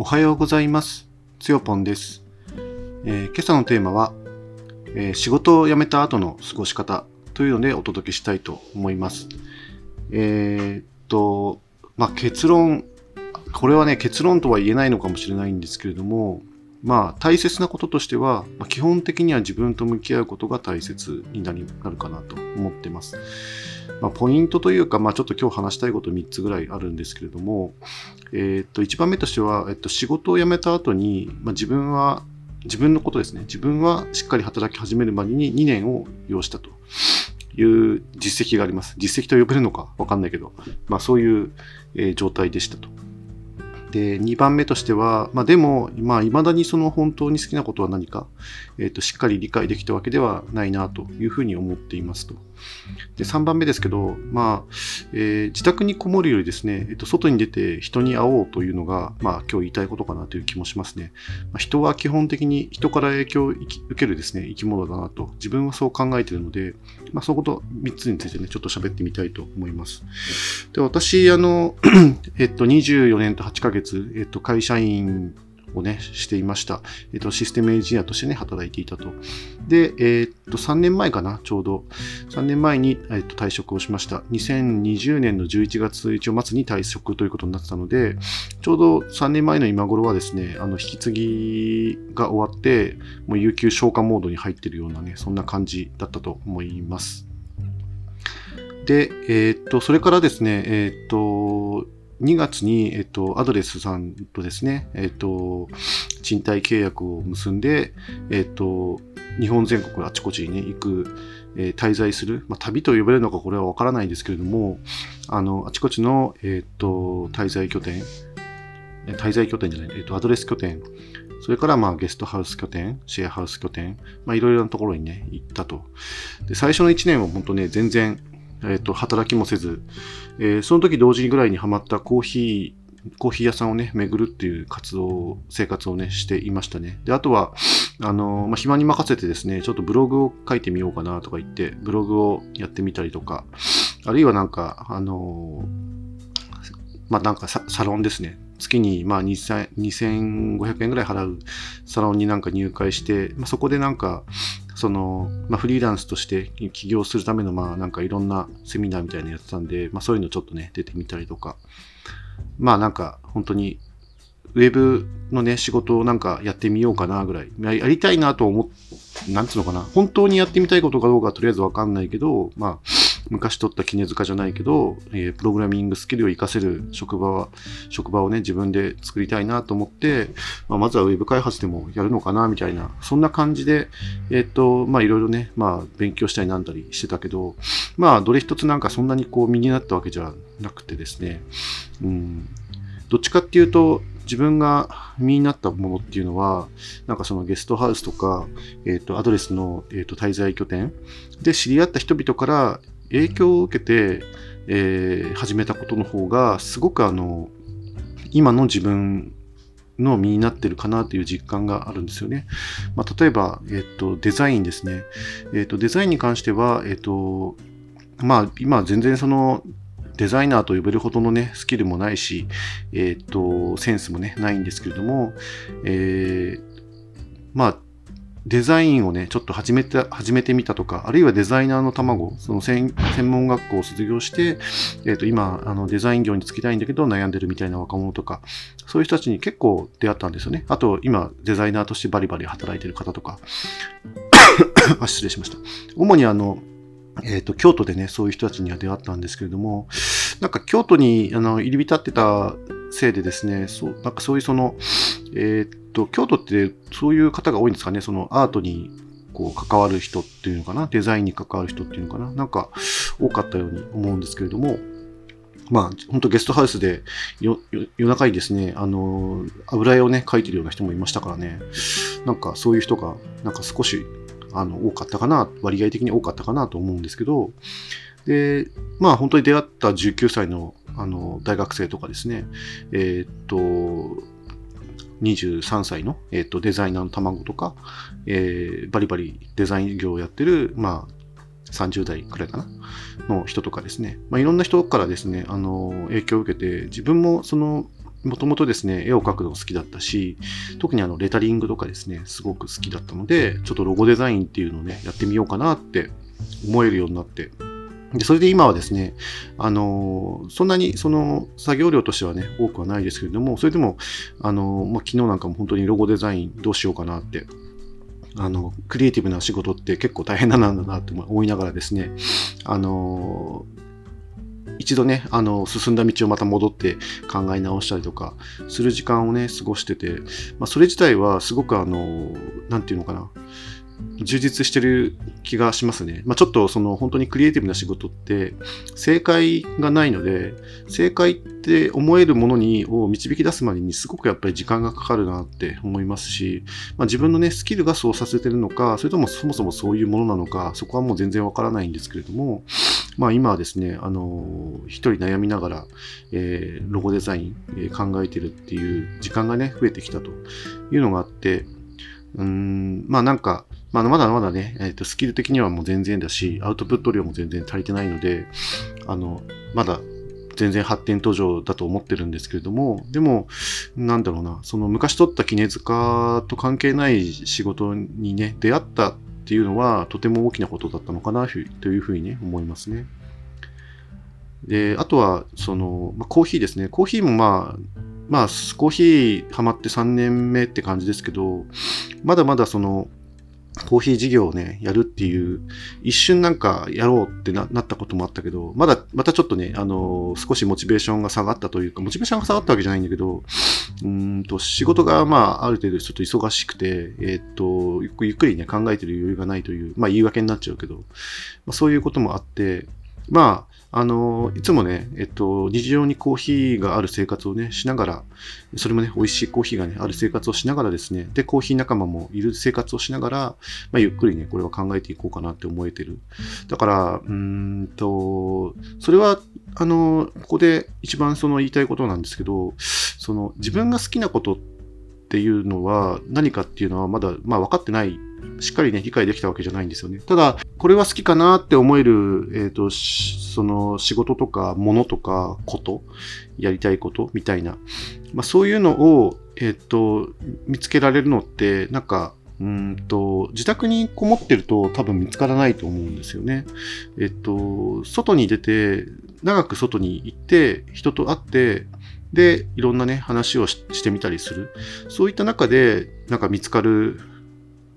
おはようございます。つよぽんです、えー今朝のテーマは、えー仕事を辞めた後の過ごし方というのでお届けしたいと思います。えーっと、まあ、結論、これはね、結論とは言えないのかもしれないんですけれども、まあ、大切なこととしては、ま基本的には自分と向き合うことが大切になるかなと思ってます。まあ、ポイントというか、まあ、ちょっと今日話したいこと3つぐらいあるんですけれども、えーっと、1番目としては、えっと、仕事を辞めた後に、まあ、自分は、自分のことですね。自分はしっかり働き始めるまでに2年を要したという実績があります。実績と呼べるのかわかんないけど、まあそういう、え状態でしたと。で、2番目としては、まあでも、まあ未だにその本当に好きなことは何か、えっ、と、しっかり理解できたわけではないなというふうに思っていますと。で、3番目ですけど、まあ、えー自宅にこもるよりですね、えっと、外に出て人に会おうというのが、まあ、今日言いたいことかなという気もしますね。まあ、人は基本的に人から影響を受けるですね、生き物だなと、自分はそう考えているので、まあ、そのこと3つについてね、ちょっと喋ってみたいと思います。で、私、あの、えっと、24年と8ヶ月、えっと、会社員をね、していました。えっと、システムエンジニアとしてね、働いていたと。で、えっと、3年前かな、ちょうど。3年前に、えっと、退職をしました。2020年の11月一応末に退職ということになってたので、ちょうど3年前の今頃はですね、あの、引き継ぎが終わって、もう有給消化モードに入ってるようなね、そんな感じだったと思います。で、えっと、それからですね、えっと、2月に、えっと、アドレスさんとですね、えっと、賃貸契約を結んで、えっと、日本全国あちこちにね、行く、えー滞在する、まあ、旅と呼べるのかこれはわからないんですけれども、あの、あちこちの、えっと、滞在拠点、滞在拠点じゃない、えっと、アドレス拠点、それから、まあ、ゲストハウス拠点、シェアハウス拠点、まあ、いろいろなところにね、行ったと。で、最初の1年は本当ね、全然、えっと、働きもせず、えーその時同時にぐらいにハマったコーヒー、コーヒー屋さんをね、巡るっていう活動、生活をね、していましたね。で、あとは、あの、まあ、暇に任せてですね、ちょっとブログを書いてみようかなとか言って、ブログをやってみたりとか、あるいはなんか、あの、まあ、なんかササロンですね。月にまあ2500円ぐらい払うサロンになんか入会して、まあ、そこでなんか、その、まあ、フリーランスとして起業するための、まあ、なんかいろんなセミナーみたいなやってたんで、まあ、そういうのちょっとね、出てみたりとか、まあ、なんか、本当に、ウェブのね、仕事をなんかやってみようかなぐらい、やりたいなと思っ、なんつうのかな、本当にやってみたいことかどうかとりあえずわかんないけど、まあ、昔取った絹塚じゃないけど、えープログラミングスキルを活かせる職場は、職場をね、自分で作りたいなと思って、まあ、まずはウェブ開発でもやるのかな、みたいな、そんな感じで、えっ、と、まあ、いろいろね、まあ、勉強したりなんだりしてたけど、まあ、どれ一つなんかそんなにこう、身になったわけじゃなくてですね、うん、どっちかっていうと、自分が身になったものっていうのは、なんかそのゲストハウスとか、えっ、と、アドレスの、えー、と滞在拠点で知り合った人々から影響を受けて、えー始めたことの方が、すごくあの、今の自分の身になってるかなという実感があるんですよね。まあ、例えば、えっ、と、デザインですね。えっ、と、デザインに関しては、えっ、と、まあ、今全然その、デザイナーと呼べるほどのね、スキルもないし、えっ、と、センスもね、ないんですけれども、えーまあ、デザインをね、ちょっと始めて、始めてみたとか、あるいはデザイナーの卵、その専門学校を卒業して、えっ、と、今、あの、デザイン業に就きたいんだけど悩んでるみたいな若者とか、そういう人たちに結構出会ったんですよね。あと、今、デザイナーとしてバリバリ働いてる方とか、あ失礼しました。主にあの、えっ、と、京都でね、そういう人たちには出会ったんですけれども、なんか京都にあの入り浸ってたせいでですね、そう、なんかそういうその、えっ、と、京都ってそういう方が多いんですかね、そのアートにこう関わる人っていうのかな、デザインに関わる人っていうのかな、なんか多かったように思うんですけれども、まあ、本当ゲストハウスで夜中にですね、あの、油絵をね、描いてるような人もいましたからね、なんかそういう人が、なんか少し、あの、多かったかな、割合的に多かったかなと思うんですけど、で、まあ本当に出会った19歳のあの大学生とかですね、えーっと、23歳の、えーっとデザイナーの卵とか、えーバリバリデザイン業をやってる、まあ、30代くらいかなの人とかですね、まあ、いろんな人からですね、あの影響を受けて、自分もそのもともとですね、絵を描くの好きだったし、特にあの、レタリングとかですね、すごく好きだったので、ちょっとロゴデザインっていうのをね、やってみようかなって思えるようになって、で、それで今はですね、あのそんなにその作業量としてはね、多くはないですけれども、それでも、あのまあ、昨日なんかも本当にロゴデザインどうしようかなって、あの、クリエイティブな仕事って結構大変なんだなって思いながらですね、あの一度ね、あの、進んだ道をまた戻って考え直したりとかする時間をね、過ごしてて、まあ、それ自体はすごくあの、なんていうのかな、充実してる気がしますね。まあ、ちょっとその本当にクリエイティブな仕事って正解がないので、正解って思えるものにを導き出すまでにすごくやっぱり時間がかかるなって思いますし、まあ、自分のね、スキルがそうさせてるのか、それともそもそもそういうものなのか、そこはもう全然わからないんですけれども、まあ今はですね、あの、一人悩みながら、えー、ロゴデザイン、えー、考えてるっていう時間がね、増えてきたというのがあって、うん、まあなんか、まあ、まだまだね、え、ー、と、スキル的にはもう全然だし、アウトプット量も全然足りてないので、あの、まだ全然発展途上だと思ってるんですけれども、でも、なんだろうな、その昔取った絹塚と関係ない仕事にね、出会ったっていうのは、とても大きなことだったのかなというふうにね、思いますね。で、あとは、その、まあ、コーヒーですね。コーヒーもまあ、まあ、コーヒーハマって3年目って感じですけど、まだまだその、コーヒー事業をね、やるっていう、一瞬なんかやろうってなったこともあったけど、まだ、またちょっとね、あの少しモチベーションが下がったというか、モチベーションが下がったわけじゃないんだけど、うんと、仕事が、まあ、ある程度ちょっと忙しくて、えっ、と、ゆっくりね、考えてる余裕がないという、まあ、言い訳になっちゃうけど、まあ、そういうこともあって、まあ、あの、いつもね、えっと、日常にコーヒーがある生活をね、しながら、それもね、美味しいコーヒーがね、ある生活をしながらですね、で、コーヒー仲間もいる生活をしながら、まあ、ゆっくりね、これは考えていこうかなって思えてる。だから、うんと、それは、あの、ここで一番その言いたいことなんですけど、その、自分が好きなことっていうのは何かっていうのはまだ、まあ分かってないしっかりね、理解できたわけじゃないんですよね。ただ、これは好きかなって思える、えっ、ー、と、その仕事とか、ものとか、こと、やりたいことみたいな、まあそういうのを、えっ、ー、と、見つけられるのって、なんか、うんと、自宅にこもってると多分見つからないと思うんですよね。えっと、外に出て、長く外に行って、人と会って、で、いろんなね、話をしてみたりする。そういった中で、なんか見つかる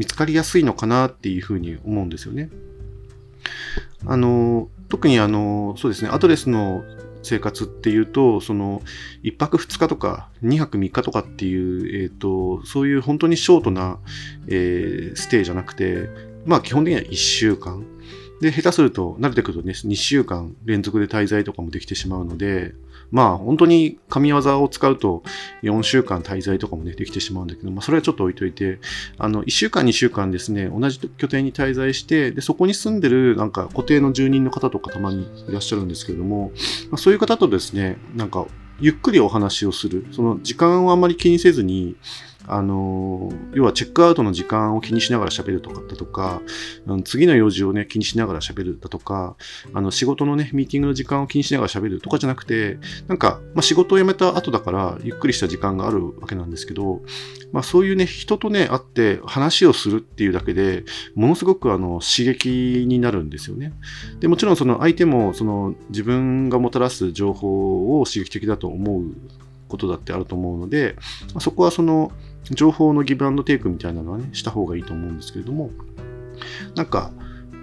見つかりやすいのかなっていうふうに思うんですよね。あの、特にあの、そうですね、アドレスの生活っていうと、その、1泊2日とか、2泊3日とかっていう、えっ、ー、と、そういう本当にショートな、えー、ステイじゃなくて、まあ基本的には1週間。で、下手すると、慣れてくるとね、2週間連続で滞在とかもできてしまうので、まあ本当に神業を使うと4週間滞在とかもね、できてしまうんだけど、まあそれはちょっと置いといて、あの、1週間2週間ですね、同じ拠点に滞在して、で、そこに住んでるなんか固定の住人の方とかたまにいらっしゃるんですけども、まあ、そういう方とですね、なんかゆっくりお話をする。その時間をあまり気にせずに、あの、要はチェックアウトの時間を気にしながら喋るとかだとか、次の用事をね、気にしながら喋るだとか、あの、仕事のね、ミーティングの時間を気にしながら喋るとかじゃなくて、なんか、まあ、仕事を辞めた後だから、ゆっくりした時間があるわけなんですけど、まあ、そういうね、人とね、会って話をするっていうだけで、ものすごくあの、刺激になるんですよね。で、もちろんその相手も、その、自分がもたらす情報を刺激的だと思うことだってあると思うので、そこはその情報のギブアンドテイクみたいなのはね、した方がいいと思うんですけれども、なんか、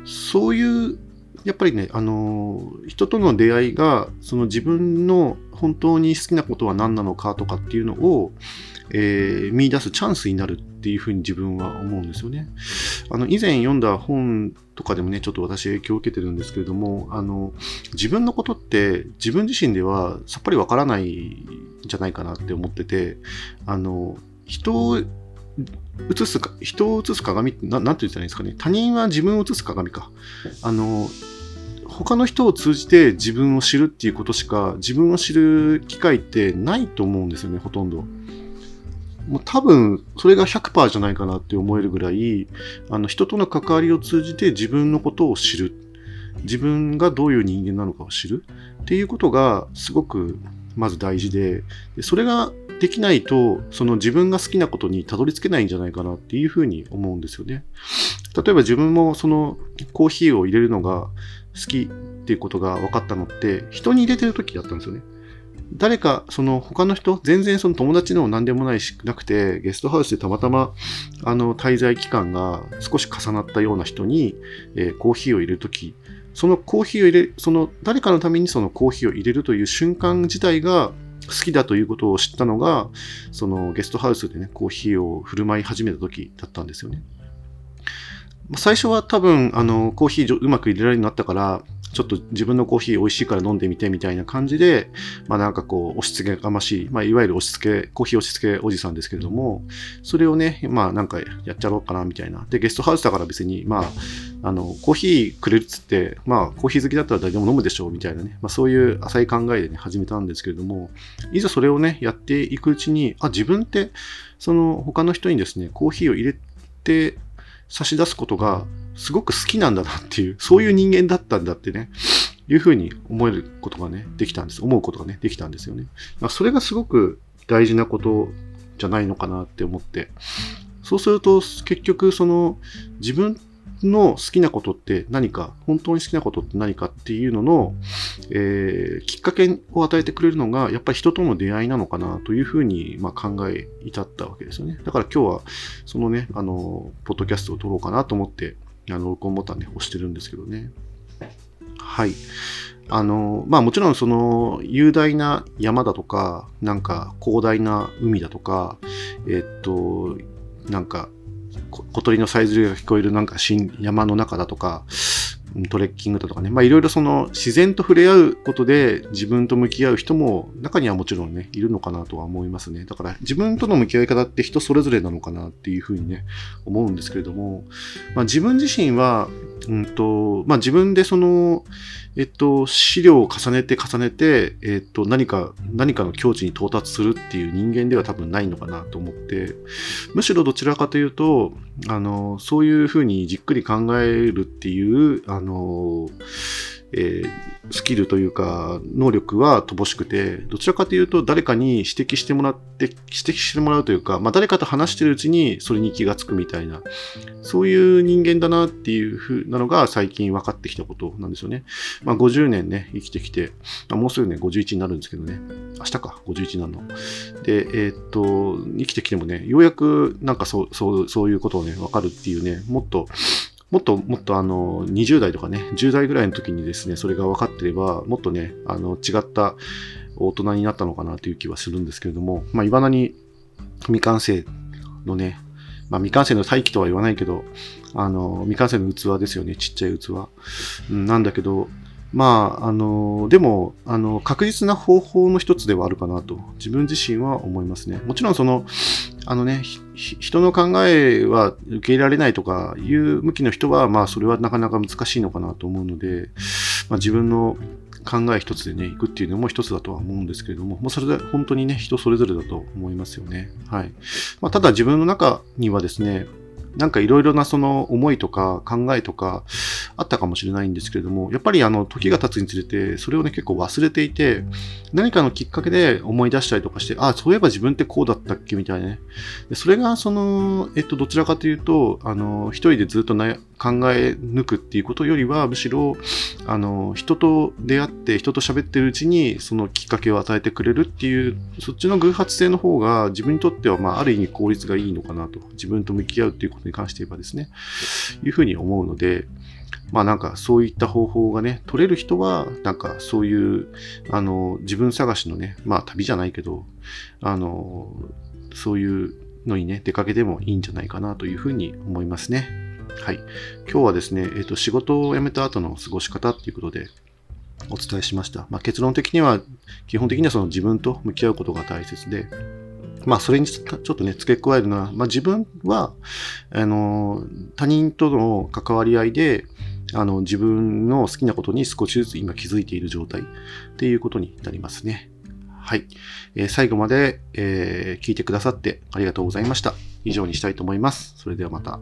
そういう、やっぱりね、あの、人との出会いが、その自分の本当に好きなことは何なのかとかっていうのを、えー、見出すチャンスになるっていうふうに自分は思うんですよね。あの、以前読んだ本とかでもね、ちょっと私影響を受けてるんですけれども、あの、自分のことって自分自身ではさっぱりわからないんじゃないかなって思ってて、あの、人を映すか、人を映す鏡ってな、なんて言ったらいいんですかね。他人は自分を映す鏡か。あの、他の人を通じて自分を知るっていうことしか自分を知る機会ってないと思うんですよね、ほとんど。もう多分、それが100%じゃないかなって思えるぐらい、あの、人との関わりを通じて自分のことを知る。自分がどういう人間なのかを知るっていうことがすごくまず大事で、でそれができないと、その自分が好きなことにたどり着けないんじゃないかなっていうふうに思うんですよね。例えば自分もそのコーヒーを入れるのが好きっていうことが分かったのって、人に入れてる時だったんですよね。誰か、その他の人、全然その友達の何でもないしなくて、ゲストハウスでたまたま、あの、滞在期間が少し重なったような人に、えー、コーヒーを入れるとき、そのコーヒーを入れ、その誰かのためにそのコーヒーを入れるという瞬間自体が好きだということを知ったのが、そのゲストハウスでね、コーヒーを振る舞い始めた時だったんですよね。最初は多分、あの、コーヒーうまく入れられるようになったから、ちょっと自分のコーヒー美味しいから飲んでみてみたいな感じで、まあなんかこう、押し付けがましい、まあいわゆる押し付け、コーヒー押し付けおじさんですけれども、それをね、まあなんかやっちゃろうかなみたいな。で、ゲストハウスだから別に、まあ、あの、コーヒーくれるっつって、まあコーヒー好きだったら誰でも飲むでしょうみたいなね、まあそういう浅い考えでね、始めたんですけれども、いざそれをね、やっていくうちに、あ、自分って、その他の人にですね、コーヒーを入れて差し出すことがすごく好きなんだなっていう、そういう人間だったんだってね、いうふうに思えることがね、できたんです。思うことがね、できたんですよね。それがすごく大事なことじゃないのかなって思って、そうすると結局その自分の好きなことって何か、本当に好きなことって何かっていうのの、えー、きっかけを与えてくれるのが、やっぱり人との出会いなのかなというふうに、まあ、考え至ったわけですよね。だから今日は、そのね、あの、ポッドキャストを撮ろうかなと思って、あの、録音ボタンね、押してるんですけどね。はい。あの、まあもちろんその雄大な山だとか、なんか広大な海だとか、えっと、なんか小鳥のさえずりが聞こえるなんか新山の中だとか、トレッキングだとかね、まあいろいろその自然と触れ合うことで自分と向き合う人も中にはもちろんね、いるのかなとは思いますね。だから自分との向き合い方って人それぞれなのかなっていうふうにね、思うんですけれども、まあ自分自身は、うんと、まあ自分でその、えっと、資料を重ねて重ねて、えっと、何か、何かの境地に到達するっていう人間では多分ないのかなと思って、むしろどちらかというと、あの、そういうふうにじっくり考えるっていう、あの、えー、スキルというか、能力は乏しくて、どちらかというと誰かに指摘してもらって、指摘してもらうというか、まあ、誰かと話してるうちにそれに気がつくみたいな、そういう人間だなっていうふうなのが最近分かってきたことなんですよね。まあ、50年ね、生きてきて、まあ、もうすぐね、51になるんですけどね、明日か、51になるの。で、えー、っと、生きてきてもね、ようやくなんかそう、そう、そういうことをね、分かるっていうね、もっと、もっともっとあの20代とかね、10代ぐらいの時にですね、それが分かってれば、もっとね、あの違った大人になったのかなという気はするんですけれども、まあ、いまだに未完成のね、まあ、未完成の大気とは言わないけど、あの、未完成の器ですよね、ちっちゃい器。なんだけど、まあ、あの、でも、あの、確実な方法の一つではあるかなと、自分自身は思いますね。もちろん、その、あのね、人の考えは受け入れられないとかいう向きの人は、まあ、それはなかなか難しいのかなと思うので、まあ、自分の考え一つでね、行くっていうのも一つだとは思うんですけれども、もうそれで本当にね、人それぞれだと思いますよね。はい。まあ、ただ自分の中にはですね、なんかいろいろなその思いとか考えとかあったかもしれないんですけれども、やっぱりあの時が経つにつれて、それをね結構忘れていて、何かのきっかけで思い出したりとかして、ああ、そういえば自分ってこうだったっけ？みたいなね。でそれがその、えっと、どちらかというと、あの、一人でずっと考え抜くっていうことよりは、むしろ、あの、人と出会って、人と喋ってるうちに、そのきっかけを与えてくれるっていう、そっちの偶発性の方が自分にとっては、まあ、ある意味効率がいいのかなと。自分と向き合うっていうことに関して言えばですね、いうふうに思うので、まあなんかそういった方法がね、取れる人は、なんかそういう、あの、自分探しのね、まあ旅じゃないけど、あの、そういうのにね、出かけてもいいんじゃないかなというふうに思いますね。はい。今日はですね、え、ー、と、仕事を辞めた後の過ごし方っていうことで、お伝えしました。まあ、結論的には、基本的にはその自分と向き合うことが大切で、まあ、それにちょっとね、付け加えるのは、まあ、自分は、あの、他人との関わり合いで、あの、自分の好きなことに少しずつ今気づいている状態っていうことになりますね。はい。えー、最後まで、えー、聞いてくださってありがとうございました。以上にしたいと思います。それではまた。